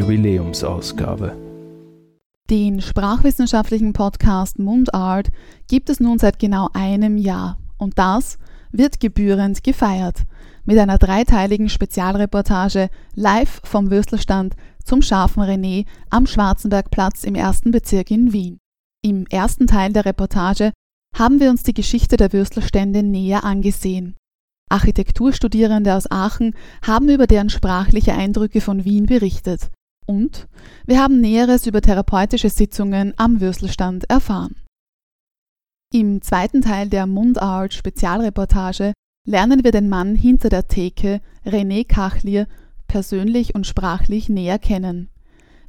Jubiläumsausgabe. Den sprachwissenschaftlichen Podcast Mundart gibt es nun seit genau einem Jahr und das wird gebührend gefeiert mit einer dreiteiligen Spezialreportage live vom Würstelstand zum scharfen René am Schwarzenbergplatz im ersten Bezirk in Wien. Im ersten Teil der Reportage haben wir uns die Geschichte der Würstelstände näher angesehen. Architekturstudierende aus Aachen haben über deren sprachliche Eindrücke von Wien berichtet. Und wir haben Näheres über therapeutische Sitzungen am Würstelstand erfahren. Im zweiten Teil der Mundart Spezialreportage lernen wir den Mann hinter der Theke, René Kachlier, persönlich und sprachlich näher kennen.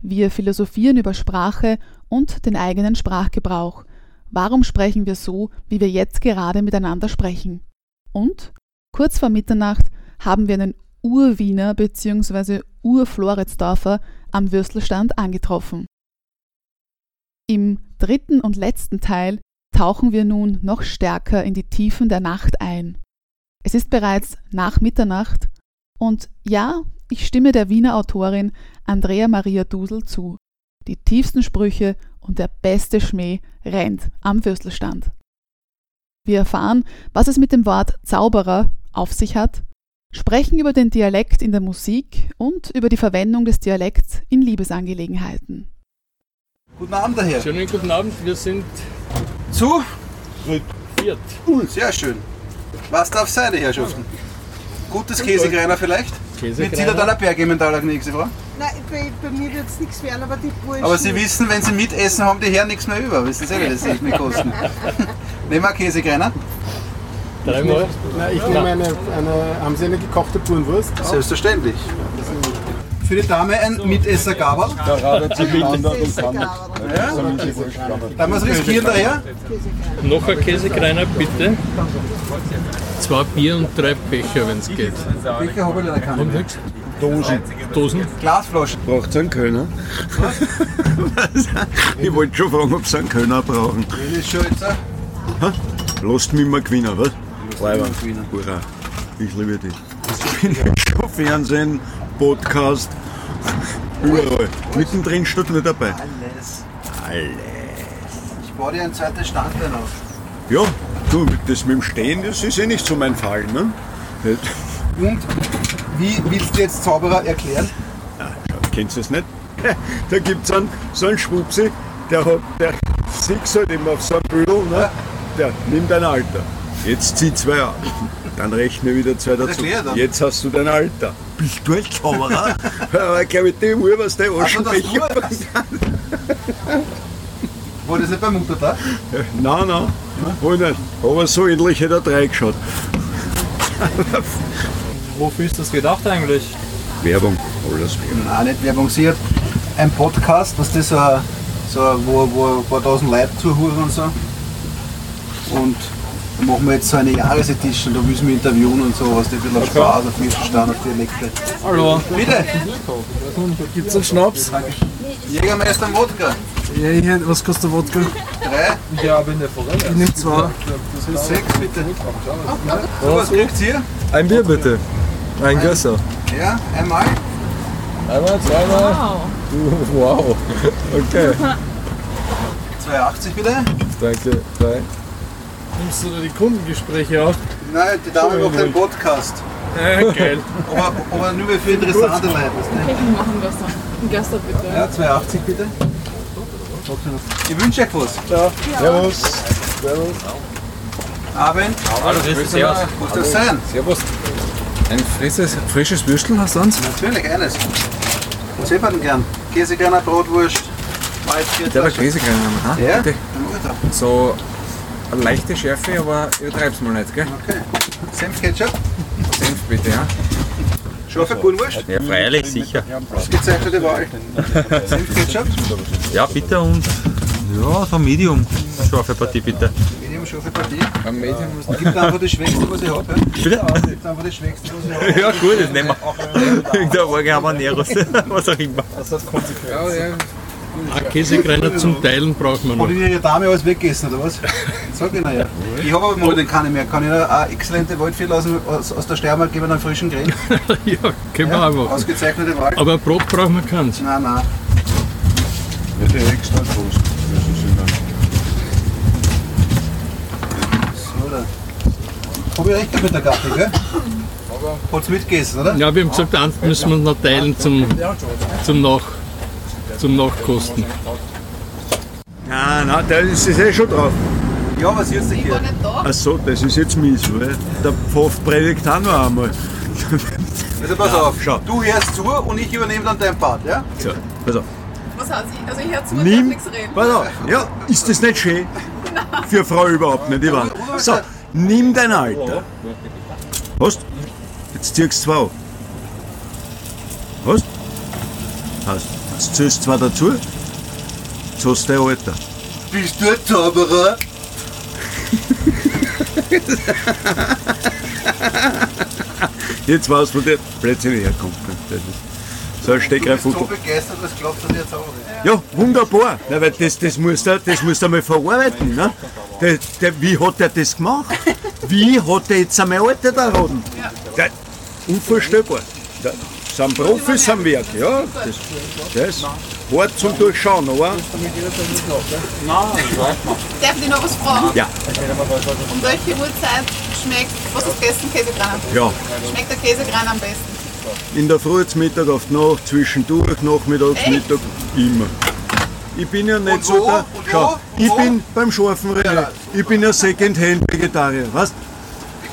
Wir philosophieren über Sprache und den eigenen Sprachgebrauch. Warum sprechen wir so, wie wir jetzt gerade miteinander sprechen? Und kurz vor Mitternacht haben wir einen Urwiener bzw. Urfloridsdorfer am Würstelstand angetroffen. Im dritten und letzten Teil tauchen wir nun noch stärker in die Tiefen der Nacht ein. Es ist bereits nach Mitternacht und ja, ich stimme der Wiener Autorin Andrea Maria Dusel zu. Die tiefsten Sprüche und der beste Schmäh rennt am Würstelstand. Wir erfahren, was es mit dem Wort Zauberer auf sich hat, sprechen über den Dialekt in der Musik und über die Verwendung des Dialekts in Liebesangelegenheiten. Guten Abend daher. Schönen guten Abend, wir sind Zu? viert. Cool, sehr schön. Was darf sein, die Herrschaften? Gutes Käsekreiner vielleicht? Mit Zilla deiner Bergementaler nächste Woche. Nein, bei, bei mir wird es nichts werden, aber die Burschen. Aber Sie wissen, wenn Sie mitessen, haben die Herren nichts mehr über. Wissen Sie, wie das ist mit Kosten? Nehmen wir einen Käsekreiner? Dreimal. Nein, ich nehme eine, eine. Haben Sie eine gekochte Burenwurst? Selbstverständlich. Für die Dame ein Mitesser Gabel. Da muss riskieren daher. Noch ein Käsekreiner, bitte. Zwei Bier und drei Becher, wenn es geht. Welcher habe ich leider keinen mehr. Dosen. Dosen? Glasflaschen. Braucht ihr einen Kölner? ich wollte schon fragen, ob sie einen Kölner brauchen. Das ist schon jetzt. äh, Lasst mich mal gewinnen, was? Leiber. Hurra, ich liebe dich. Ich bin schon Fernsehen, Podcast, überall. Mittendrin steht nur dabei. Alles. Alles. Ich baue dir ein zweites Standbein auf. Ja, du, das mit dem Stehen, das ist eh nicht so mein Fall, ne? Und wie willst du jetzt Zauberer erklären? Kennst du es nicht? Da gibt es einen, so einen Schwupsi, der hat, der sieht halt immer auf so einem Büdel, ne? Der nimmt ein Alter. Jetzt zieh zwei ab. Dann rechne wieder zwei dazu. Jetzt hast du dein Alter. Bist du ein Zauberer? Aber glaube ich, dem Uhr, was der Aschenbecher. War das nicht bei Mutter da? Nein, nein, wohl nicht. Aber so ähnlich hätte er drei geschaut. Wofür ist das gedacht eigentlich? Werbung, alles Werbung. Nein, nicht Werbung. Sie hat ein Podcast, was das so, so wo, wo ein paar tausend Leute zuhören und so. Und da machen wir jetzt so eine Jahresedition, da müssen wir interviewen und so, was die ein bisschen auf Spaß, auf Mittelstand, auf Dialekte. Hallo. Bitte, Gibt's einen Schnaps? Jägermeister Wodka. Ja, ich hätte, was kostet der Wodka? Drei, Ich habe eine Forelle. Ich nehme zwei. sechs bitte. So, was kriegt ihr? Ein Bier bitte. Ein Gösser. Ja, einmal. Einmal, zweimal. Wow. Okay. 2,80 bitte. Danke. Drei. Nimmst du da die Kundengespräche auf? Nein, die Dame macht einen Podcast. Ja, geil. Aber, aber nur für interessante Leute. weißt du? Ich mache einen Göster. Ein Göster bitte. Ja, 2,80 bitte. Ich wünsche euch was. Servus. Servus. Abend. Hallo, Servus. Muss das sein? Servus. Ein frisches, frisches Würstel hast du uns? Natürlich, eines. Was hätten wir denn gern? Käsekreiner, Brotwurst, Malzbier. Der war Käsekreiner. Ha? Ja? Bitte. Dann. So eine leichte Schärfe, aber übertreib's mal nicht, gell? Okay. Senfketchup, Senf bitte, ja? scharfe Burenwurst, Ja, freilich, sicher. ausgezeichnete Wahl. Senfketchup, Ja, bitte und ja, so Medium. Scharfe Partie, bitte. medium scharfe Partie. Am Medium muss Gibt einfach das Schwächste, was ich habe. Ja? Bitte? Gibt einfach das Schwächste, was ich habe. Ja, gut, das nehmen wir. Irgendein Orge Habaneros, was auch immer. Ja, ja. Ein Käsekreiner zum Teilen braucht man noch. Hat Ihre Dame alles weggegessen, oder was? Sag ich ja. Ich habe aber momentan keine mehr. Kann ich noch eine exzellente Waldviertel aus, aus, aus der Steiermark geben, einen frischen Gren? ja, können wir auch machen. Ausgezeichnete Wahl. Aber Brot braucht man keins. Nein, nein. Ja, die extra immer. So, da. Hab ich recht mit der Karte, gell? Hat's mitgegessen, oder? Ja, wir haben gesagt, eins müssen wir noch teilen zum, zum, Nach, zum Nachkosten. Nein, nein, da ist es eh schon drauf. Ja, was jetzt Ich war hier? nicht da. Ach so, das ist jetzt mies, weil der Pfaff predigt auch noch einmal. Also pass auf, schau. du hörst zu und ich übernehme dann dein Part, ja? So, pass auf. Was hat sie? Also ich höre zu, ich darf Nimm, nichts reden. pass auf. Ja, ist das nicht schön? Für eine Frau überhaupt nicht, ich weiß. So, nimm dein Alter. Hast? Jetzt ziehst du zwei an. Hast? Jetzt ziehst du zwei dazu. Jetzt hast du dein Alter. Bist du ein Zauberer? Jetzt weißt du, wo der plötzlich herkommt. Das ist so ein Du bist so begeistert, was glaubst du dir jetzt auch? Ja, wunderbar. Ja, weil das, das musst du das musst du einmal verarbeiten. Ne? Der, der, wie hat er das gemacht? Wie hat er jetzt einmal Alter da? Ja. Unvorstellbar. Da sind Profis am Werk, ja. Das, das hart zum Durchschauen, aber Darf ich noch was fragen? ja, Um welche Uhrzeit schmeckt, was ist besten Käsekreiner? ja. Schmeckt der Käsekreiner am besten? In der Früh, zum Mittag, auf die Nacht, zwischendurch, Nachmittags? Mittag, immer. Ich bin ja nicht so. Und Schau, ich bin beim scharfen René. Ich bin ein Second-Hand-Vegetarier. Was?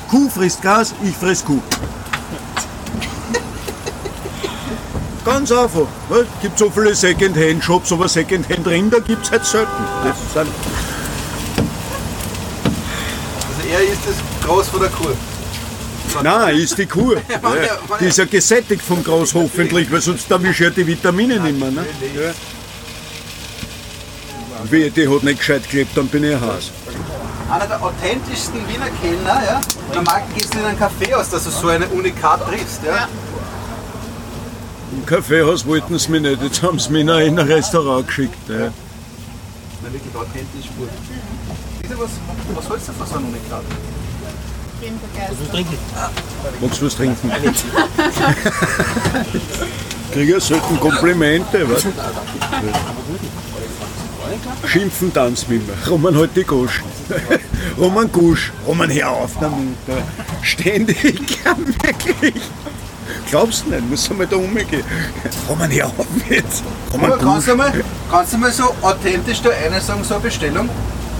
Kuh frisst Gras, ich friss Kuh. Ganz einfach. Es gibt so viele Second-Hand-Shops, aber Second-Hand-Rinder gibt es halt selten. Also er ist das Groß von der Kuh. Nein, ist die Kuh. Ja, die ist ja gesättigt vom Gras hoffentlich, weil sonst erwische ich ja die Vitamine nicht mehr. Ne? Ja. Wie, die hat nicht gescheit gelebt, dann bin ich ein Haus. Einer der authentischsten Wiener Kellner, ja. Normal gehst du in einen Café aus, dass du so eine Unikat triffst, ja. Im Kaffeehaus wollten sie mich nicht, jetzt haben sie mich in ein in ein Restaurant geschickt. Ja. Na, wirklich authentisch gut. Diese, was, was hältst du von so einem Unikat? Bin begeistert. Magst du was trinken? Kriege ja selten Komplimente. Was? Schimpfen tanzt mit mir. Roman halt die Goschen. Roman Gusch. Roman, hör auf damit. Ständig. Wirklich. Glaubst du nicht? Muss einmal da umgehen. Roman, hör auf jetzt. Roman kannst du, mal, kannst du mal so authentisch da eine sagen, so eine Bestellung,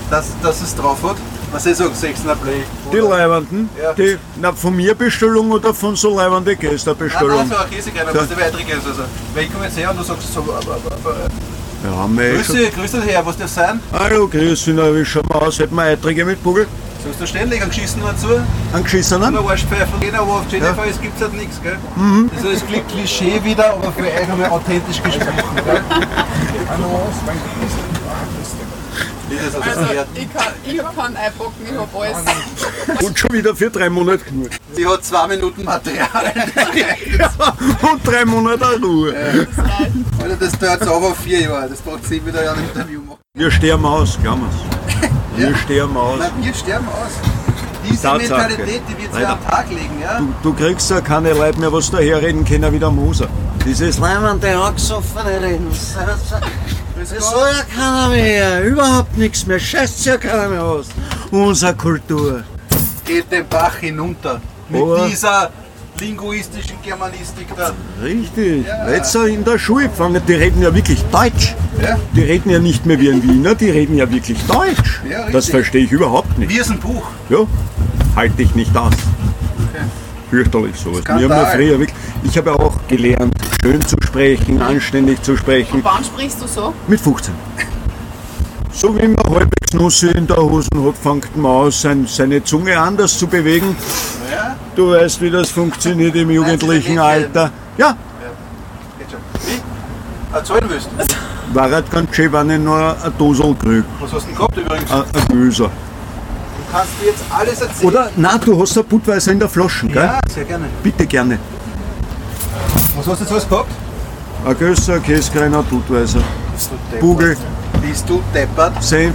dass, dass es drauf hat? Was ich sage, 6er Play. Die Leibenden, Ja. die, na, von mir Bestellung oder von so leibende Gäste Nein, Bestellung? nein, so ein Käsekreiner, So. was die weitere Gäste also. Weil ich komme jetzt her und du sagst so, aber, aber, aber, Ja, eh grüß dich, grüß dich her, was darf sein? Hallo, grüß dich, na, wie schauen wir aus? Hätten wir Eiträge mit Bugel? Sagst du ständig, einen Geschissenen dazu? Angeschissenen? Nur Arschpfeifen gehen, aber auf Jennifer es gibt halt nichts, gell? Mhm. Das ist das Klischee wieder, aber für euch einmal authentisch gesprochen, gell? Das also Also ich kann, ich kann einpacken, ich hab alles. Und schon wieder für drei Monate genug. Sie hat zwei Minuten Material. Und drei Monate Ruhe. Alter, das dauert jetzt aber vier Jahre. Das braucht sie wieder ein Interview machen. Wir sterben aus, glauben wir's. Wir sterben aus. Nein, wir sterben aus. Diese Tatsache. Mentalität, die wir zwei Leider. am Tag legen, ja? Du, du kriegst ja keine Leute mehr, was daherreden können wie der Moser. Dieses leibende, angesoffene Reden. Das soll ja keiner mehr. Überhaupt nichts mehr. Scheißt ja keiner mehr aus. Unsere Kultur. Geht den Bach hinunter. Mit Aber- dieser linguistischen Germanistik da. Richtig. Ja. Jetzt so in der Schule fangen, die reden ja wirklich Deutsch. Ja? Die reden ja nicht mehr wie ein Wiener, die reden ja wirklich Deutsch. Ja, das verstehe ich überhaupt nicht. Wie ist ein Buch? Ja, halte ich nicht aus. Fürchterlich sowas. Wir haben früher wirklich, ich habe ja auch gelernt, schön zu sprechen, anständig zu sprechen, Wann sprichst du so? mit 15. So wie man halbwegs Nüsse in der Hosen hat, fängt man an, sein, seine Zunge anders zu bewegen. Ja? Du weißt, wie das funktioniert im jugendlichen Nein, Alter. Ja. Wie? Erzählen willst du? war halt ganz schön, wenn ich nur ein Dosel krieg, Was hast du denn gehabt übrigens? ein, ein Böser. Du kannst dir jetzt alles erzählen. Oder, na, du hast ein Budweiser in der Flasche, gell? Ja, sehr gerne. Bitte gerne. Was hast du jetzt alles gehabt? Ein Gösser, Käskreiner, Budweiser. Bist du deppert? Bugel, Bist du deppert? Senf.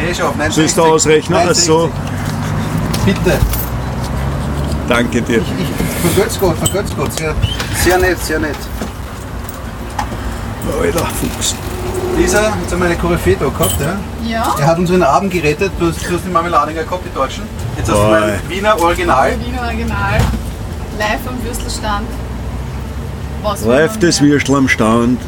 Eh schon, nein, Sollst du ausrechnen? So. Bitte. Danke dir. Ich, vergöt's Gott, vergöt's Gott. Sehr, sehr nett, sehr nett. Alter Fuchs. Dieser, jetzt haben wir eine Koryphäe da gehabt, ja. Ja. Er hat unseren Abend gerettet. Du hast, du hast die Marmeladinger gehabt, die Deutschen. Jetzt hast du Oi. mein Wiener Original. Wiener Original. Live am Würstelstand. Was man das? Würstel am Stand.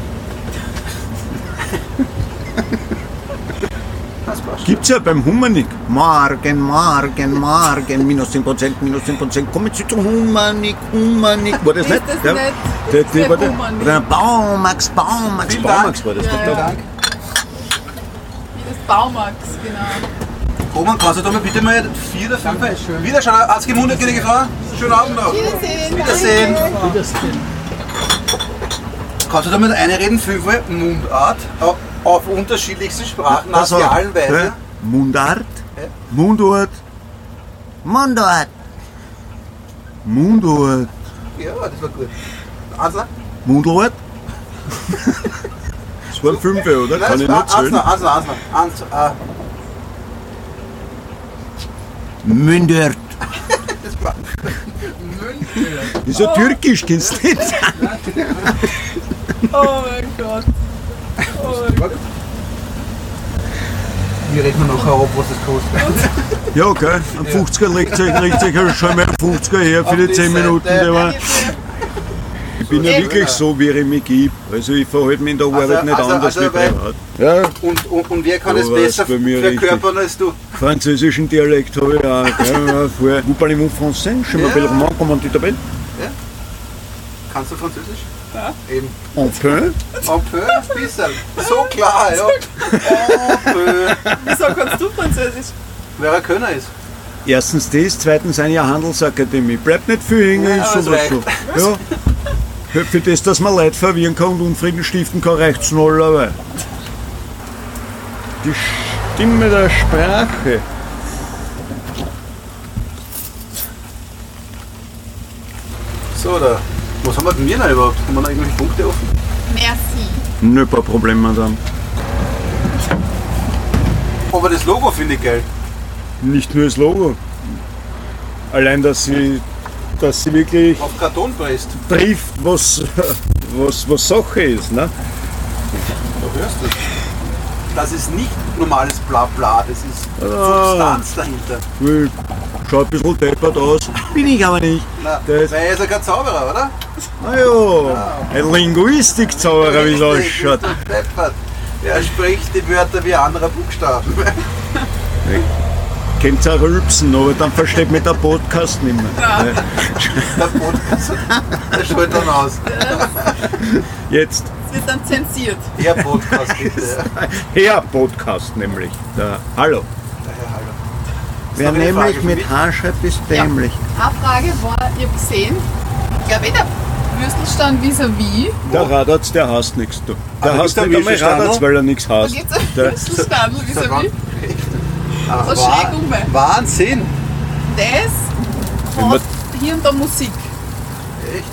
Das passt. Gibt's ja beim Humanik. Morgen, morgen, morgen, minus 10%, minus 10%. Kommen Sie zum Humanik, Humanik. War das Ist nicht? das ja. nicht? Der, Das der, ist war der der, Baumax, Baumax, Vielen Baumax Dank. war das. Ja, nicht? ja. Dank. Wie das Baumax, genau. Roman, kannst du da mal bitte mal vier oder fünf Wiederschauen, hat's gewundert, gnädige Frau. Schönen Abend noch. Wiedersehen. Wiedersehen. Wiedersehen. Kannst du da mit einreden, fünfmal Mundart auf, auf unterschiedlichsten Sprachen, war- nationalen Weise? Mundart, Hä? Mundort, Mundort, Mundort, Ja, das war gut. Also, Mundort. Das waren fünf, oder? nein, Kann ich das war- nicht zählen. Eins noch. Eins, äh, Mündert. das war Das ist ja türkisch, kennst du nicht? Oh mein Gott. Wir reden nachher ab, was das kostet. Ja, okay. Ein 50er legt sich, legt sich schon mal ein 50er her für die die 10 Minuten. Die war. Ich bin ja wirklich so, wie ich mich gebe. Also ich verhalte mich in der Arbeit Also- nicht also- anders also wie privat. Ja, Und, und, und wer kann es besser verkörpern als du? französischen Dialekt habe ich auch. gell. Vous parlez-vous français? Je m'appelle Ja. Roman, comment tu t'appelles? Kannst du Französisch? Eben. Un peu. Un peu, ein bisschen. So klar, ja. Un peu. Wieso kannst du Französisch? Wer ein Könner ist. Erstens das, zweitens eine Handelsakademie. Bleibt nicht viel hängen, Ja, ist sowas. Ja. Für- Für das, dass man Leute verwirren kann und Unfrieden stiften kann, reicht es null aber. Die Stimme der Sprache. So, da. Was haben wir denn wir noch überhaupt? Haben wir noch irgendwelche Punkte offen? Merci. Nö, kein Problem, Madame. Aber das Logo finde ich geil. Nicht nur das Logo. Allein, dass sie, dass sie wirklich Auf Karton presst. trifft, was, was, was Sache ist. Ne? Da hörst du es. Das ist nicht normales Blabla, das ist Ah. Substanz dahinter. Weil, Schaut ein bisschen deppert aus. Bin ich aber nicht. Na, Das- weil er ist ja kein Zauberer, oder? Naja, ein Linguistikzauberer, wie es ausschaut. Er spricht die Wörter wie andere Buchstaben. Könnt ihr auch rülpsen, aber dann versteht mich der Podcast nicht mehr. Der Podcast, der schaut dann aus. Jetzt Es wird dann zensiert. Der Podcast bitte. Herr Podcast nämlich. Der, hallo. Wer nämlich Frage mit? H schreibt, ist dämlich. Eine Frage war, ich habe gesehen, ich glaube, eh der Würstelstand vis-à-vis, Der Radatz, der hasst nichts. Du. Der Aber hasst da nicht einmal? Radatz, weil er nichts da hasst. gibt es einen Der, Würstelstand vis-à-vis. So schräg um. Wahnsinn! Das hat hier und da Musik. Echt?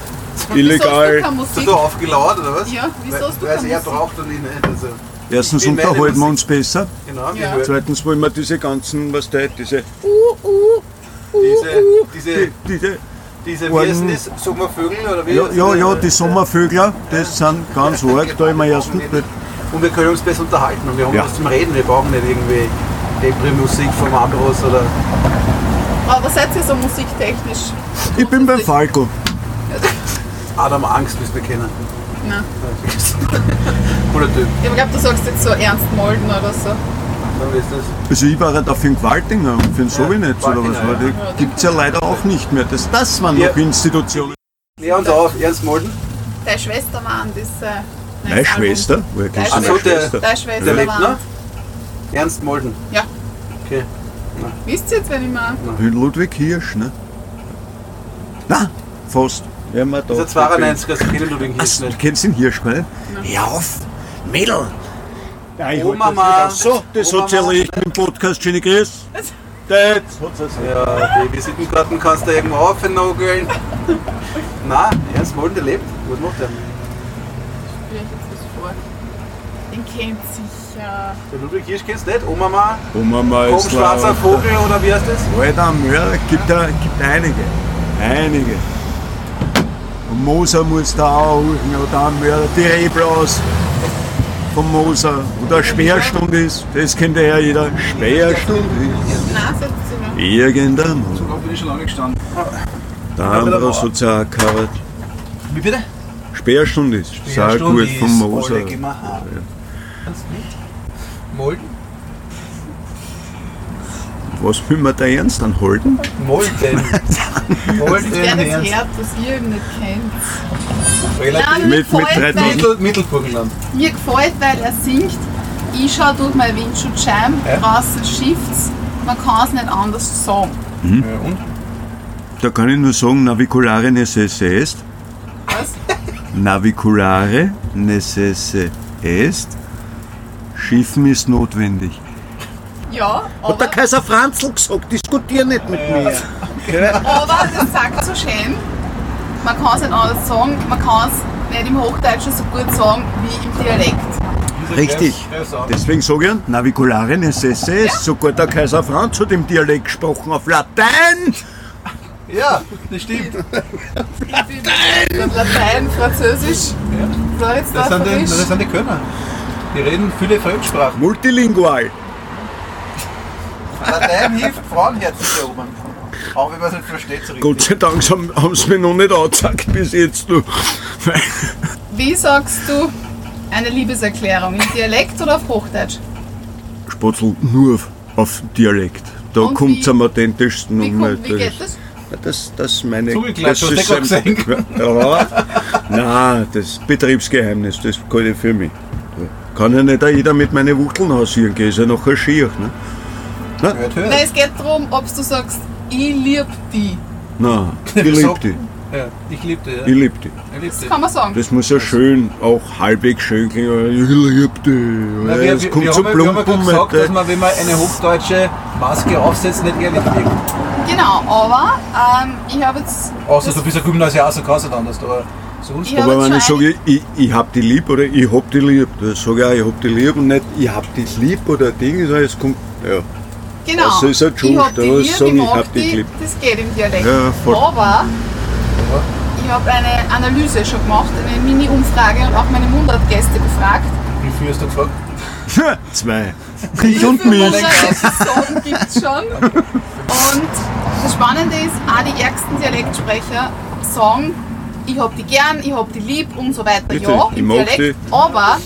Du illegal. Hast du da aufgeladen oder was? Ja, wieso hast du Weil er braucht dann ihn nicht. Also, Erstens Ich unterhalten wir uns besser. genau, Ja. Zweitens wollen wir diese ganzen, was da, diese, diese, diese, diese, diese, heißen das? Sommervögel oder wie? ja, ja, ja, die Sommervögler, das sind ganz arg, da im ersten. Und wir können uns besser unterhalten und wir haben Ja. was zum Reden. Wir brauchen nicht irgendwie Depri-Musik vom Ambros oder. Aber seid ihr so musiktechnisch? Ich bin beim Falco. Adam Angst müssen wir kennen. Nein. Cooler Typ. Ich glaube, du sagst jetzt so Ernst Molden oder so. Dann ist das. Also ich war halt auch für den Gewaltinger und für den Sowinetz oder was war. Die gibt es ja leider auch nicht mehr. Das, das waren Ja. noch Institutionen. Klär uns auf, Ernst Molden. Deine Schwester waren das. Äh, Meine. Schwester? Woher kennst du meine Schwester? Deine Schwester Der noch? Ernst Molden. Ja. Okay. Wisst ihr jetzt, wenn ich mal. Ludwig Hirsch, ne? Na, fast. Ja, man Das ist ein 92er, das kennen Ludwig Hirsch Ach, du nicht. kennst den Hirsch, gell? Hör auf, Mädel! Ja, ich Oh, das Mama. So, das Oh, hat Mama. erledigt mit dem Podcast. Schöne Grüß. Das hat's also. Ja, die Visitenkarten kannst du irgendwo aufnogeln. Nein, Ernst Molden, der lebt. Was macht der? Vielleicht jetzt was Den kennt sicher. Der Ludwig Hirsch kennst du nicht? Oma mal? Oma mal Oben schwarzer Vogel oder wie heißt das? Alter Mörder, gibt, da, gibt einige. Einige. Und Moser muss da auch holen, oder ein Mörder, die Reblaus vom Moser. Oder Sperrstunde ist, das kennt ja jeder. Sperrstunde ist irgendein So grob bin ich schon lange gestanden. Der Ambros hat es auch gecovert. Wie bitte? Sperrstunde ist, sehr gut vom ist, Moser. Molden? Was will man da ernst anhalten? Molden. Molden Das wäre das Herz, das ihr eben nicht kennt. Relativ. Nein, mir Mit- mit gefällt, drei weil, Mittel, Mittelburgenland. mir gefällt, weil er singt, ich schaue durch mein Windschutzscheiben, Ja. draußen schifft's, man kann es nicht anders sagen. Ja, und? Da kann ich nur sagen, naviculare necesse est. Was? Naviculare necesse est. Schiffen ist notwendig. Ja, Hat der Kaiser Franzl gesagt, diskutier nicht mit mir. aber das sagt so schön, man kann es nicht anders sagen, man kann es nicht im Hochdeutschen so gut sagen wie im Dialekt. Richtig. Deswegen sage ich, naviculare necesse est. Sogar der Kaiser Franz hat im Dialekt gesprochen auf Latein. Ja, das stimmt. Latein, Französisch, Das Floridsdorfer sind, die, Fisch. das sind die Könner. Die reden viele Fremdsprachen. Multilingual. Latein hilft, Frauenherzen zu erobern. Auch wenn man es nicht versteht, so Gott sei Dank haben, haben sie mir noch nicht angezeigt bis jetzt. Du. Wie sagst du eine Liebeserklärung? Im Dialekt oder auf Hochdeutsch? Spatzel nur auf, Dialekt. Da Und kommt es am authentischsten Wie, um. kommt, wie geht das? Das, das meine das ist ein- Ja. Nein, das ist Betriebsgeheimnis, das kann ich für mich. Kann ja nicht jeder mit meinen Wuchteln hausieren gehen, ist ja nachher schier. Ne? Hört, hört. Nein, es geht darum, ob du sagst, ich lieb die. Nein, ich liebe die. Ja, ich liebe die. Ja. Ich lieb Das die. kann man sagen. Das muss ja schön, auch halbwegs schön klingen. Ich liebe die. Na, Ja, wir, Es wir, kommt wir, so haben, wir haben ja gesagt, dass man, wenn man eine hochdeutsche Maske aufsetzt, nicht ehrlich wirkt. Genau, aber ähm, ich habe jetzt. Außer das- du bist ein Gymnasial, so kannst du nicht anders. Aber sonst. Ich Aber wenn ich sage, ich, ich hab die lieb oder ich hab die lieb, dann sage ich auch, ich hab die lieb und nicht, ich hab die lieb oder Ding, sondern es kommt, ja. Genau. Das ist halt schon, ich hab da die sagen, ich hab dich die, lieb. das geht im Dialekt. Ja. Aber ich habe eine Analyse schon gemacht, eine Mini-Umfrage und auch meine Mundartgäste befragt. Wie viel hast du gefragt? Zwei. Ich und mich. Episoden gibt es schon? Und das Spannende ist, auch die ärgsten Dialektsprecher sagen, ich hab die gern, ich hab die lieb und so weiter. Richtig, ja, im Dialekt. Aber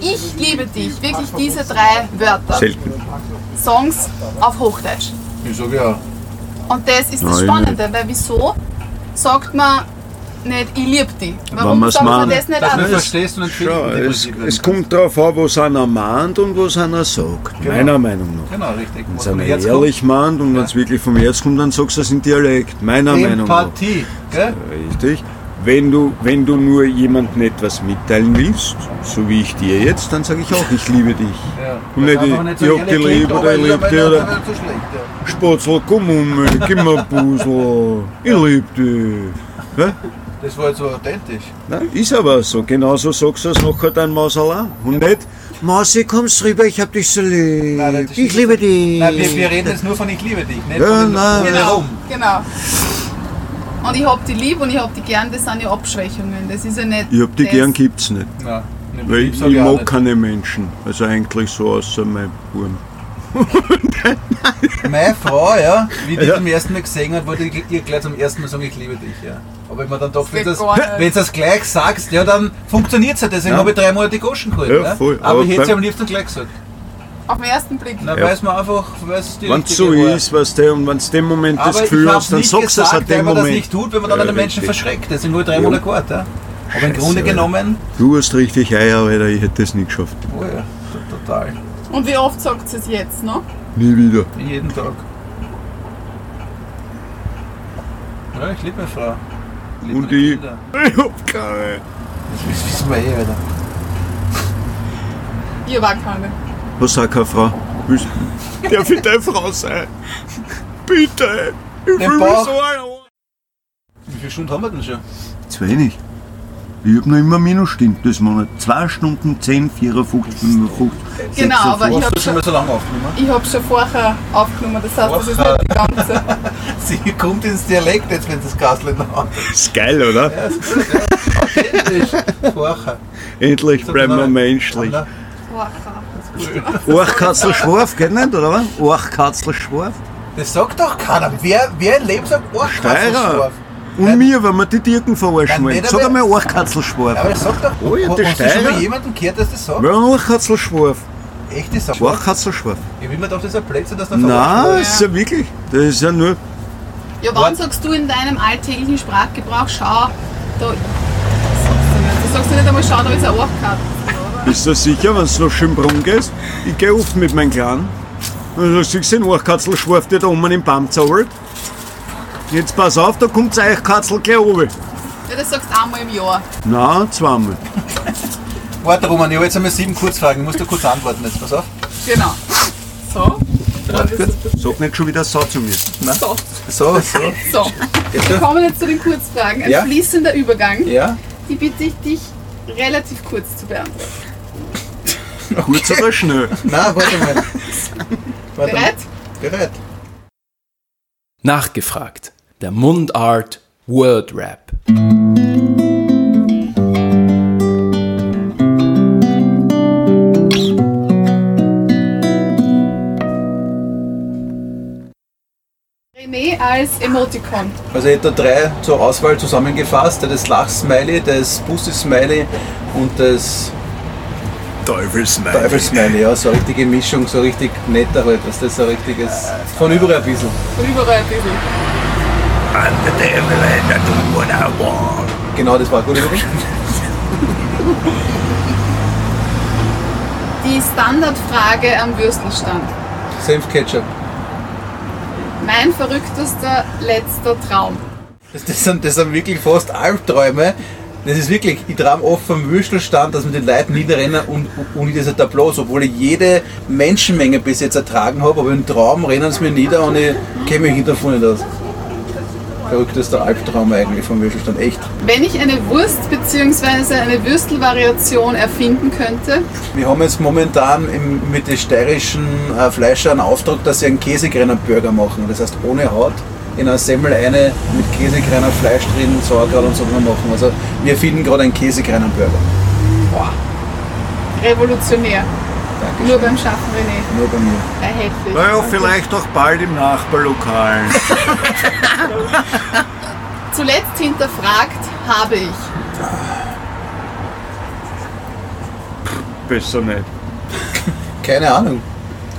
ich liebe dich, wirklich diese drei Wörter. Selten. Songs auf Hochdeutsch. Ich sage ja. Und das ist das Nein, Spannende, weil wieso sagt man nicht, ich liebe dich? Warum sagt man meint. das nicht anders? verstehst und Schau, es, es kommt darauf an, was einer mahnt und was einer sagt. Genau. Meiner Meinung nach. Genau, richtig. Wenn Was es einer ehrlich mahnt und wenn es wirklich vom Herz kommt, dann sagst du es in Dialekt. Meiner kommt. Meinung nach. Empathie. Gell? Richtig. Wenn du, wenn du nur jemandem etwas mitteilen willst, so wie ich dir jetzt, dann sage ich auch, ich liebe dich. Ja. Und Das nicht, einfach ich hab die lieb oder ich ist lieb aber die nicht- oder- nicht so. Spatzel, komm um, gib mir ein Puzzle, ich lieb dich. Das war jetzt so authentisch. Na, ist aber so, genauso sagst du es nachher dein Maus allein. Und nicht, Mausi, kommst rüber, ich hab dich so lieb, Nein, ich liebe dich. Nein, wir, wir reden jetzt nur von ich liebe dich, nicht Ja, von nein. Genau. Genau, genau. Und ich hab die lieb und ich hab die gern, das sind ja Abschwächungen. Das ist ja nicht. Ich hab die das. gern, gibt's nicht. Nein, nicht Weil ich, ich mag nicht. keine Menschen. Also eigentlich so außer mein Wurm. Meine Frau, ja, wie die Ja. zum ersten Mal gesehen hat, wollte ich ihr gleich zum ersten Mal sagen, ich liebe dich. Ja. Aber ich mir dann doch, wenn du nicht. das, das gleich sagst, ja, dann funktioniert es ja. Deswegen Ja. habe ich drei Monate die Goschen geholt. Ja, ne? voll. Aber, Aber ich hätte es am liebsten gleich gesagt. Auf den ersten Blick. Na, Ja. weiß man einfach, es die Wenn es so war. ist, weißt du, und wenn du dem Moment das Aber Gefühl ich habe hast, dann sagst du es weil dem man das Moment. nicht tut, wenn man dann Ja, einen Menschen verschreckt. Deswegen habe ich drei Ja. Monate gewartet. ja. Aber im Scheiße, Grunde Alter. genommen, Du hast richtig Eier, Alter, ich hätte das nicht geschafft. oh ja, total. Und wie oft sagt sie es jetzt noch? Nie wieder. Jeden Tag. Ja, ich liebe meine Frau. liebe Und ich, Kinder. ich hab keine. Das wissen wir eh, Alter. Ihr war keine. Was sagt keine Frau? Willst- Darf ich deine Frau sein? Bitte. Ich Den will mich Bauch. so ein. Wie viele Stunden haben wir denn schon? Zu wenig. Ich hab noch immer Minusstunden das Monat. 2 Stunden 10, 54, 55. Genau, aber ich Hast habe du schon mal so lange aufgenommen? ich hab schon vorher aufgenommen, das heißt, das ist nicht die ganze. Sie kommt ins Dialekt jetzt, wenn das Kastel noch Ist geil, oder? Vorher. Endlich bleiben wir menschlich. Vorher. Orchkatzel Schwarf, geht nicht, oder was? Orchkatzel Schwarf. Das sagt doch keiner. Wer, wer im Leben sagt Steirer. Orchkatzel Und mir, wenn wir die Dirken verarschen wollen. Sag einmal- einmal Orchkatzel Schwarf. Aber das sagt doch. Oh ja, der hast du schon mal jemanden gehört, dass das sagt? Ja, ein Orchkatzel Schwarf. Echt, das sagt Orchkatzel Schwarf. Ich will mir doch, das ist ein Plätzchen, dass der Nein, verarscht ist ja wirklich. Das ist ja nur. Ja, wann sagst du in deinem alltäglichen Sprachgebrauch, schau, da. Das sagst du nicht. Du sagst du nicht einmal, schau, da ist ein Orchkatz. Bist du sicher, wenn du nach Schönbrunn gehst? Ich gehe oft mit meinem Kleinen. Und du siehst den Orchkatzel Schwarf, der da oben im Baum zaubert. Jetzt pass auf, da kommt das Eichkatzel gleich oben. Ja, das sagst du einmal im Jahr. Nein, zweimal. Warte, Roman, ich habe jetzt einmal sieben Kurzfragen. Ich muss da kurz antworten jetzt. Pass auf. Genau. So. Warte kurz. Sag nicht schon wieder so zu mir. So. So, so. So. Jetzt Wir kommen jetzt zu den Kurzfragen. Ein Ja. fließender Übergang. Ja? Die bitte ich dich relativ kurz zu beantworten. Kurz oder schnell? Nein, warte mal. Warte Bereit? Mal. Bereit. Nachgefragt. Der Mundart Word Rap. René als Emoticon. Also ich hätte da drei zur Auswahl zusammengefasst. Das Lach-Smiley, das Pussy-Smiley und das Teufelsmeil. Teufel-Smiley. Ja, so eine richtige Mischung, so richtig netter halt. Was das so ein richtiges... Von überall ein bisschen. Von überall ein bisschen. I'm the devil and I do what I want. Genau, das war gut. Die Standardfrage am Würstelstand. Senf-Ketchup. Mein verrücktester letzter Traum. Das, das, sind, das sind wirklich fast Albträume. Das ist wirklich, ich träume oft vom Würstelstand, dass wir den Leuten niederrennen und, und in dieser Tableau, obwohl ich jede Menschenmenge bis jetzt ertragen habe, aber im Traum rennen sie mir nieder und ich kenne mich davon nicht aus. Verrücktester Albtraum eigentlich vom Würstelstand, echt. Wenn ich eine Wurst bzw. eine Würstelvariation erfinden könnte, Wir haben jetzt momentan im, mit den steirischen äh, Fleischern einen Auftrag, dass sie einen Käsekreiner Burger machen. Das heißt ohne Haut in einer Semmel eine mit Käsekreiner Fleisch drin, Sauerkraut und so machen. Also wir erfinden gerade einen Käsekreiner Burger. revolutionär. Dankeschön. Nur beim Schaffen René. Nur bei mir. Erhältlich. Naja, vielleicht auch bald im Nachbarlokal. Zuletzt hinterfragt habe ich. Besser nicht. Keine Ahnung.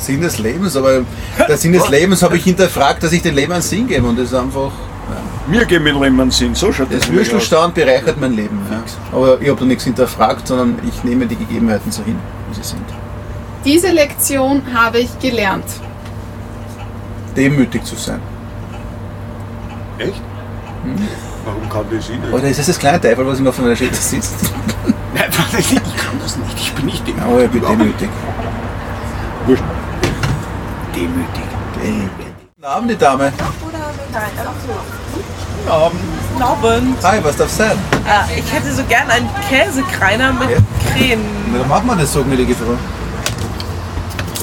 Sinn des Lebens, aber der Sinn des Lebens habe ich hinterfragt, dass ich dem Leben einen Sinn gebe und das ist einfach. Mir geben mit Leben einen Sinn, so schaut das aus. Würstelstand bereichert mein Leben. Ja. Aber ich habe da nichts hinterfragt, sondern ich nehme die Gegebenheiten so hin, wie sie sind. Diese Lektion habe ich gelernt. Demütig zu sein. Echt? Warum kann das ich nicht? Oder ist das das kleine Teufel, was immer auf meiner Schulter sitzt? Nein, ich kann das nicht. Ich bin nicht Aber ich bin demütig. Wurscht. Demütig. Guten Abend, die Dame. Abend. Hi, was darf sein? Äh, ich hätte so gern einen Käsekreiner mit Ja. Creme. Na, dann machen wir das so, gnädige Frau.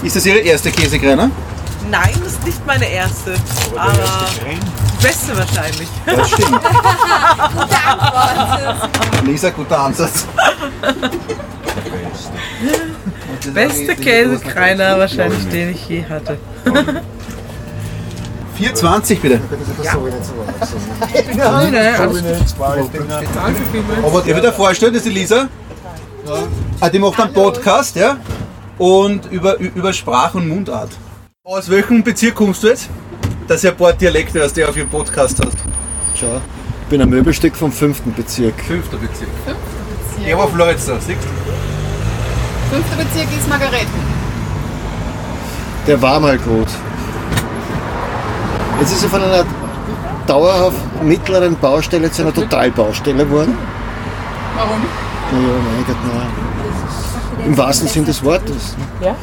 Ist das Ihre erste Käsekreiner? Nein, das ist nicht meine erste. Aber die beste wahrscheinlich. Das stimmt. Lisa, guter Ansatz. Beste Käsekreiner wahrscheinlich, den ich je hatte. 4,20 bitte. Aber ich wieder vorstellen, das ist die Lisa. Ah, die macht einen Podcast, ja? Und über, über Sprach- und Mundart. Aus welchem Bezirk kommst du jetzt? Dass du ein paar Dialekte hast, die du auf ihrem Podcast hast. Schau, ich bin ein Möbelstück vom fünften Bezirk. Fünfter Bezirk. Bezirk. Ich war auf Leutzer, siehst du? Fünfter Bezirk ist Margareten. Der war mal gut. Jetzt ist er von einer dauerhaft mittleren Baustelle zu einer Totalbaustelle geworden. Warum? Naja, mein Gott, nein. Im wahrsten Sinn des Wortes. Ja?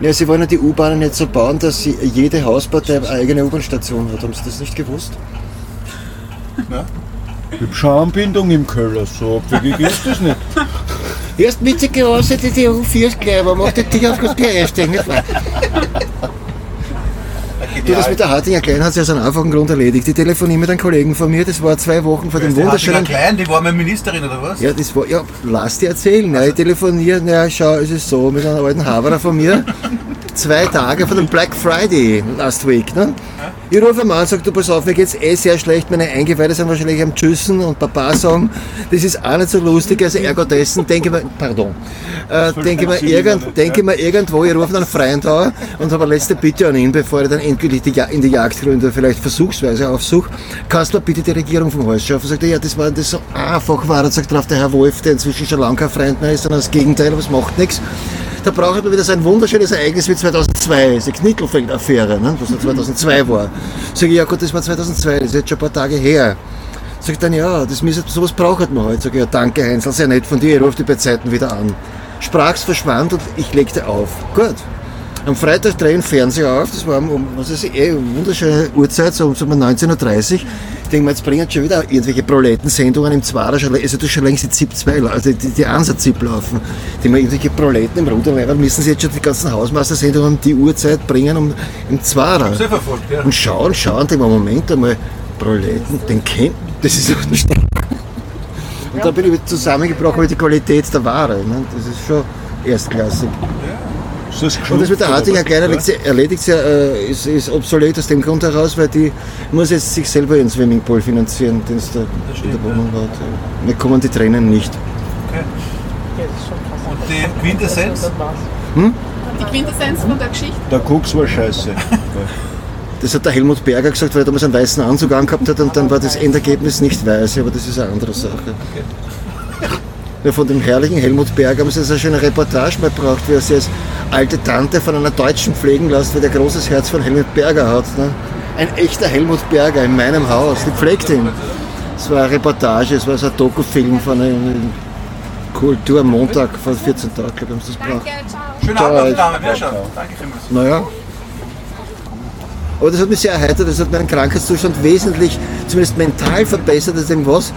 Ja, sie wollen ja die U-Bahnen jetzt so bauen, dass sie jede Hauspartei eine eigene U-Bahn-Station hat. Haben Sie das nicht gewusst? Ja. Ich hab Schambindung im Keller, so abwegig ist das nicht. Erst witzige Aussage, die U4 gleich, aber mach dich auf das einsteigen, nicht wahr? Du, das mit der Hartinger Klein hat sich aus einem einfachen Grund erledigt. Ich telefoniere mit einem Kollegen von mir, das war zwei Wochen vor dem Die Hartinger wunderschönen... Klein, die war meine Ministerin oder was? Ja, das war, ja, lass dir erzählen. Ja, ich telefoniere, naja, schau, es ist so, mit einem alten Haberer von mir, zwei Tage vor dem Black Friday last week. Ne? Ich rufe ihn an und sage, du pass auf, mir geht's eh sehr schlecht, meine Eingeweide sind wahrscheinlich am Tschüssen und Papa sagen, das ist auch nicht so lustig, also ergo dessen, denke mir, pardon, äh, denke mir, irgend, denke mir irgendwo, ich rufe einen Freund an und habe eine letzte Bitte an ihn, bevor ich dann endgültig die, in die Jagdgründe vielleicht versuchsweise aufsuche, kannst du bitte die Regierung vom Hals schaffen? Sagt er, ja, das war das so einfach war, und sagt drauf der Herr Wolf, der inzwischen schon lange kein Freund mehr ist, sondern das Gegenteil, aber es macht nichts. Da braucht man wieder so ein wunderschönes Ereignis wie 2002, diese Knittelfeld-Affäre, ne, was ja 2002 war. Sag ich, ja gut, das war 2002, das ist jetzt schon ein paar Tage her. Sagt dann, ja, das müssen, sowas braucht man heute. Sag ich, ja, danke Heinzel, sehr nett von dir, ich rufe die bei Zeiten wieder an. Sprach's verschwand und ich legte auf. Gut. Am Freitag drehe ich den Fernseher auf, das war um, was ist eh, eine wunderschöne Uhrzeit, so um so um 19.30 Uhr. Ich denke mir, jetzt bringen schon wieder irgendwelche Proletensendungen im Zwarer, also du schon längst die ZIP 2, also die, die Ansa-ZIP laufen. Die mal irgendwelche Proleten im Ruderleiber müssen sie jetzt schon die ganzen Hausmeistersendungen um die Uhrzeit bringen, um im Zwarer. Verfolgt, ja. Und schauen, schauen, denke mir, Moment einmal, Proleten, den kennt, das ist doch nicht Und da bin ich wieder zusammengebrochen mit der Qualität der Ware. Ne? Das ist schon erstklassig. Und das mit der Hartinger Kleiner erledigt, erledigt sie, äh, ist, ist obsolet aus dem Grund heraus, weil die muss jetzt sich selber ihren Swimmingpool finanzieren, den es da in der Wohnung hat. Mir kommen die Tränen nicht. Und die Quintessenz? Hm? Die Quintessenz von der Geschichte. Der Koks war scheiße. Das hat der Helmut Berger gesagt, weil er damals einen weißen Anzug angehabt hat und dann war das Endergebnis nicht weiß, aber das ist eine andere Sache. Ja, von dem herrlichen Helmut Berger haben sie so eine schöne Reportage mal gebracht, wie er sich als alte Tante von einer Deutschen pflegen lässt, weil der großes Herz von Helmut Berger hat. Ne? Ein echter Helmut Berger in meinem Haus, die pflegt ihn. Es war eine Reportage, es war so ein Dokufilm von einem Kulturmontag vor 14 Tagen, glaube ich, haben sie das gebracht. Schönen Abend. Dame. Wiederschauen. Danke vielmals. Naja. Aber das hat mich sehr erheitert, das hat meinen Krankheitszustand wesentlich, zumindest mental verbessert, als irgendwas.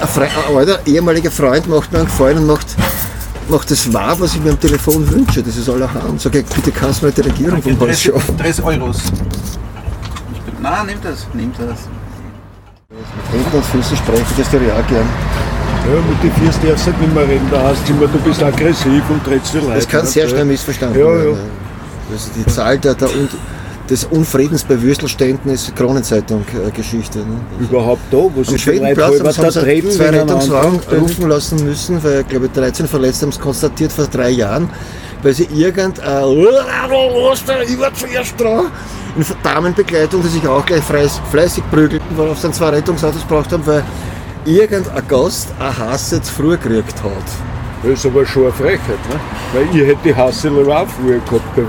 Ein, Fre ein alter ehemaliger Freund macht mir einen Gefallen und macht, macht das wahr, was ich mir am Telefon wünsche. Das ist allerhand. Sag ich, bitte kannst du mir die Regierung vom Hals schaffen. 30 Euros. Nein, nimm das. Nimm das. Mit Händen und Füßen sprechen, das tue ich auch gern. Ja, mit den Viers darfst du halt nicht mehr reden, da hast du immer, du bist aggressiv und trittst die Leute. Das kann sehr schnell missverstanden Ja, werden. ja. Also die Zahl der, der Un des Unfriedens bei Würstelständen ist Kronenzeitung-Geschichte. Ne? Überhaupt da, wo die Schwedenplatz haben sie zwei Rettungswagen rufen lassen müssen, weil, glaube ich, 13 Verletzte haben es konstatiert vor drei Jahren, weil sie irgendein über zuerst dran in Damenbegleitung, die sich auch gleich fleiß- fleißig prügelten, worauf sie dann zwei Rettungsautos gebraucht haben, weil irgendein Gast eine Hasse zu früh gekriegt hat. Das ist aber schon eine Frechheit, ne? Weil ich hätte die Hassel auch früher gehabt. Bei,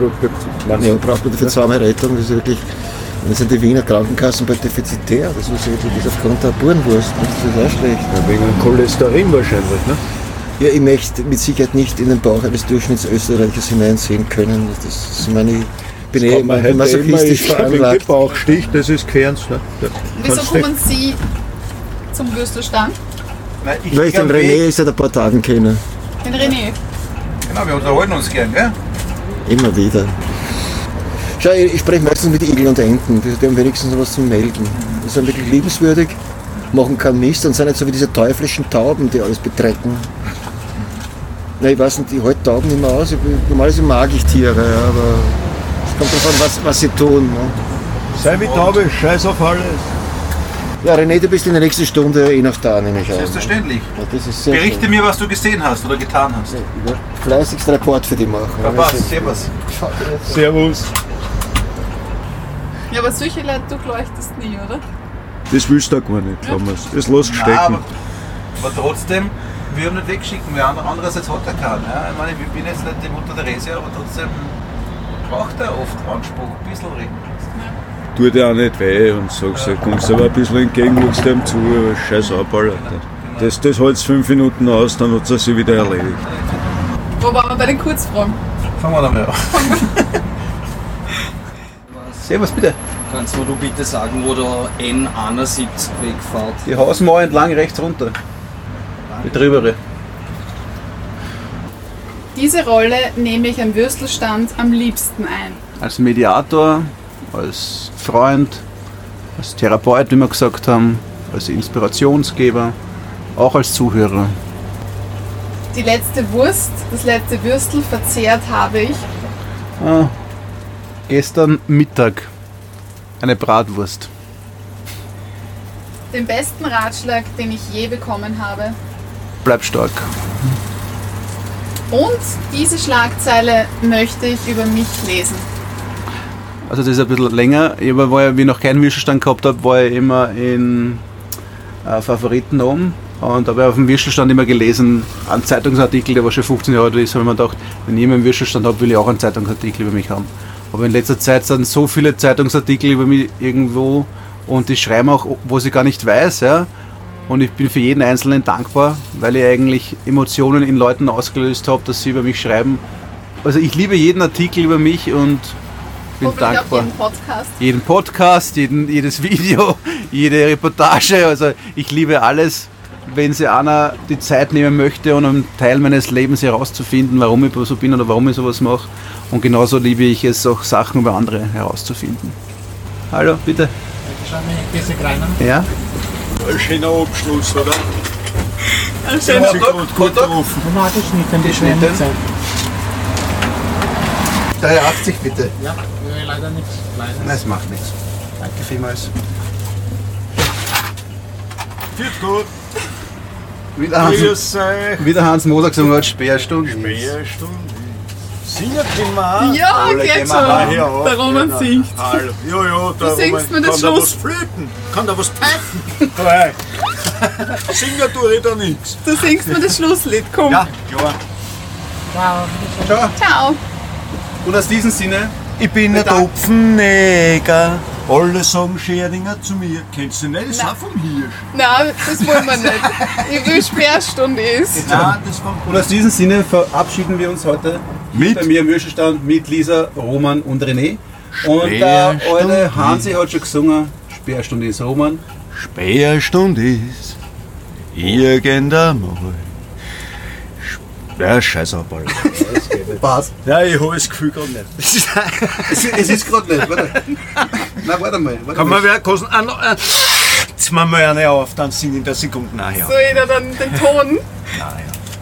bei, Ja, braucht man dafür zweimal Rettung, das ist wirklich, dann sind die Wiener Krankenkassen bei defizitär, das ist wirklich das ist aufgrund der Burenwurst, das ist auch schlecht. Ja, wegen dem Cholesterin wahrscheinlich, ne? Ja, ich möchte mit Sicherheit nicht in den Bauch eines Durchschnittsösterreichers hineinsehen können. Das ist meine, ich bin eh immer, masochistisch veranlagt. Bauchstich, das ist Gehirns, ne? Da wieso kommen Sie zum Würstelstand? Nein, ich, Weil ich den René ist seit ein paar Tagen kenne. Den René. Genau, wir unterhalten uns gern, gell? Immer wieder. Schau, ich, spreche meistens mit Igel und Enten, die, haben wenigstens was zu melden. Die sind wirklich liebenswürdig, machen keinen Mist und sind nicht so wie diese teuflischen Tauben, die alles betrecken. Na, ich weiß nicht, ich halte Tauben nicht mehr aus. Ich, normalerweise mag ich Tiere, aber es kommt davon, was, was sie tun. Ne? Sei mit Taube, scheiß auf alles. Ja, René, du bist in der nächsten Stunde eh noch da, nehme ich an. Selbstverständlich. Ja, das ist sehr Berichte schön. mir, was du gesehen hast oder getan hast. Ja, Fleißigst Report für die machen. Papa, Also, servus. Servus. Ja, aber solche Leute durchleuchtest nie, oder? Das willst du auch gar nicht, Thomas. Das lass Nein, stecken. aber, aber trotzdem, wir haben nicht wegschicken. Wir andere- Andererseits hat er keinen. Ja? Ich meine, ich bin jetzt nicht die Mutter Therese, aber trotzdem braucht er oft Anspruch, ein bisschen reden. Tut dir auch nicht weh und sagst, ja. kommst aber ein bisschen entgegen, guckst dem zu, aber scheiß ab, Alter. Das, das hältst fünf Minuten aus, dann hat es sich wieder erledigt. Wo waren wir bei den Kurzfragen? Fangen wir damit an. Servus, bitte. Kannst du mir du bitte sagen, wo der N71 wegfährt? Die Hausmauer entlang rechts runter. Die drübere. Diese Rolle nehme ich am Würstelstand am liebsten ein. Als Mediator, als Freund, als Therapeut, wie wir gesagt haben, als Inspirationsgeber, auch als Zuhörer. Die letzte Wurst, das letzte Würstel verzehrt habe ich. Ah, gestern Mittag eine Bratwurst. Den besten Ratschlag, den ich je bekommen habe. Bleib stark. Und diese Schlagzeile möchte ich über mich lesen. Also das ist ein bisschen länger. Ich war, ja, wie ich noch keinen Würstelstand gehabt habe, war ich immer in äh, Favoriten oben. Und habe auf dem Würstelstand immer gelesen, einen Zeitungsartikel, der war schon 15 Jahre alt ist, habe ich mir gedacht, wenn ich immer einen Würstelstand habe, will ich auch einen Zeitungsartikel über mich haben. Aber in letzter Zeit sind so viele Zeitungsartikel über mich irgendwo und die schreiben auch, was ich gar nicht weiß. Ja? Und ich bin für jeden Einzelnen dankbar, weil ich eigentlich Emotionen in Leuten ausgelöst habe, dass sie über mich schreiben. Also ich liebe jeden Artikel über mich und bin Hoffentlich dankbar. jeden Podcast. Jeden Podcast, jeden, jedes Video, jede Reportage. Also ich liebe alles, wenn sich einer die Zeit nehmen möchte, um einen Teil meines Lebens herauszufinden, warum ich so bin oder warum ich sowas mache. Und genauso liebe ich es auch, Sachen über andere herauszufinden. Hallo, bitte. Ja? Ein schöner Abschluss, oder? Ein schöner schöner gut, gut getroffen. Geschnitten, Geschnitten. schnell sein. 83 bitte. Ja, leider nicht. Leider. Nein, es macht nichts. Danke vielmals. Wird gut. Wieder Hans, wieder Hans Moser gesungen hat, Sperrstunde. Sperrstunde. Wir auch. Ja, Alle geht schon. Der Roman singt. Hallo. Ja, ja, der singst Roman mir das kann da Schluss. was flöten. Kann da was pfeifen. Singen tue ich da nichts. Du singst mir das Schlusslied, komm. Ja, klar. Ciao. Ciao. Und aus diesem Sinne, Ich bin ein Topfenneger. Alle sagen Scheringer zu mir. Kennst du nicht? Das ist auch vom Hirsch. Nein, das wollen wir nicht. Ich will Sperrstunde ist. Nein, das war Und aus diesem Sinne verabschieden wir uns heute Mit? bei mir im Würstelstand mit Lisa, Roman und René. Und der Sperrstunde. alte Hansi hat schon gesungen, Sperrstunde ist Roman. Sperrstunde ist irgendeinmal. Ja, scheiß auf alle. Passt. Nein, ich habe das Gefühl gerade nicht. Es, es ist gerade nicht, warte. Nein, warte mal. Warte Kann mal. man wer kosten? Ah, noch, äh, jetzt machen wir eine auf, dann singen der Sekunden nachher. Soll ich da dann den Ton?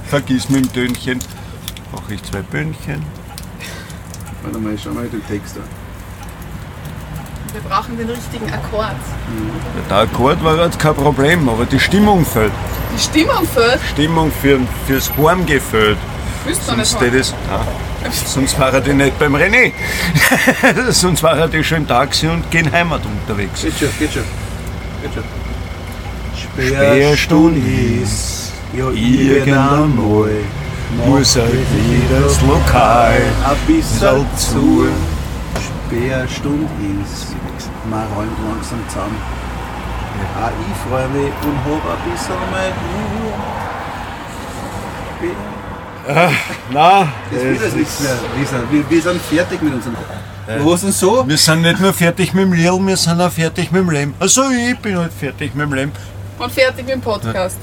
Vergiss mit dem Tönchen. Mache ich zwei Böhnchen. Warte mal, ich schau mal den Text an. Wir brauchen den richtigen Akkord. Der Akkord war jetzt kein Problem, aber die Stimmung fehlt. Die Stimmung fehlt. Stimmung für, fürs Heimgehen fehlt. Sonst, es, nein, sonst war die nicht beim René. sonst war die schon im Taxi und gehen Heimat unterwegs. Geht schon, geht schon. Geht schon. Sperrstunde ist ja irgendeinmal. Muss halt wieder das Lokal ein bisschen zu. Sperrstunde ist. Man räumt langsam zusammen. Auch ich freue mich und hab ein bisschen meine Das nichts mehr, Lisa. Wir, wir sind fertig mit unserem. Was denn so? wir sind nicht nur fertig mit dem Lil, wir sind auch fertig mit dem Leben. Also ich bin halt fertig mit dem Leben. Und fertig mit dem Podcast.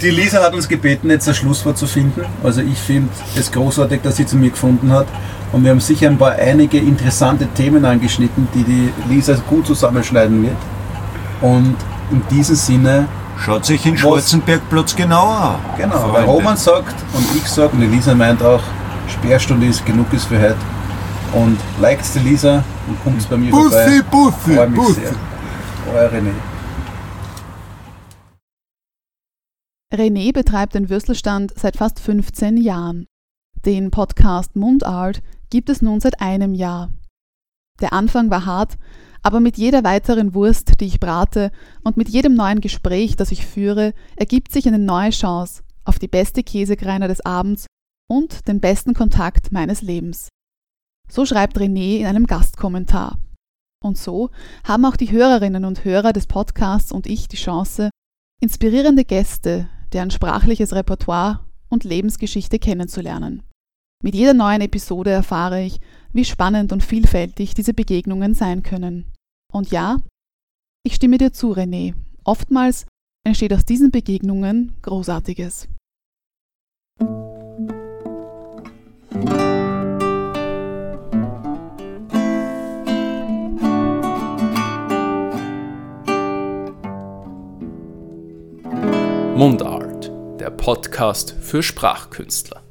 Die Lisa hat uns gebeten, jetzt ein Schlusswort zu finden. Also ich finde es großartig, dass sie zu mir gefunden hat. Und wir haben sicher ein paar einige interessante Themen angeschnitten, die die Lisa gut zusammenschneiden wird. Und in diesem Sinne, Schaut sich in Schwarzenbergplatz genauer an. genau, Freunde. weil Roman sagt und ich sage und die Lisa meint auch, Sperrstunde ist genug ist für heute. Und liked die Lisa und kommt bei mir vorbei. Bussi, Bussi, Freue mich Bussi. sehr. Euer René. René betreibt den Würstelstand seit fast 15 Jahren. Den Podcast Mundart gibt es nun seit einem Jahr. Der Anfang war hart, aber mit jeder weiteren Wurst, die ich brate und mit jedem neuen Gespräch, das ich führe, ergibt sich eine neue Chance auf die beste Käsekreiner des Abends und den besten Kontakt meines Lebens. So schreibt René in einem Gastkommentar. Und so haben auch die Hörerinnen und Hörer des Podcasts und ich die Chance, inspirierende Gäste, deren sprachliches Repertoire und Lebensgeschichte kennenzulernen. Mit jeder neuen Episode erfahre ich, wie spannend und vielfältig diese Begegnungen sein können. Und ja, ich stimme dir zu, René. Oftmals entsteht aus diesen Begegnungen Großartiges. Mundart, der Podcast für Sprachkünstler.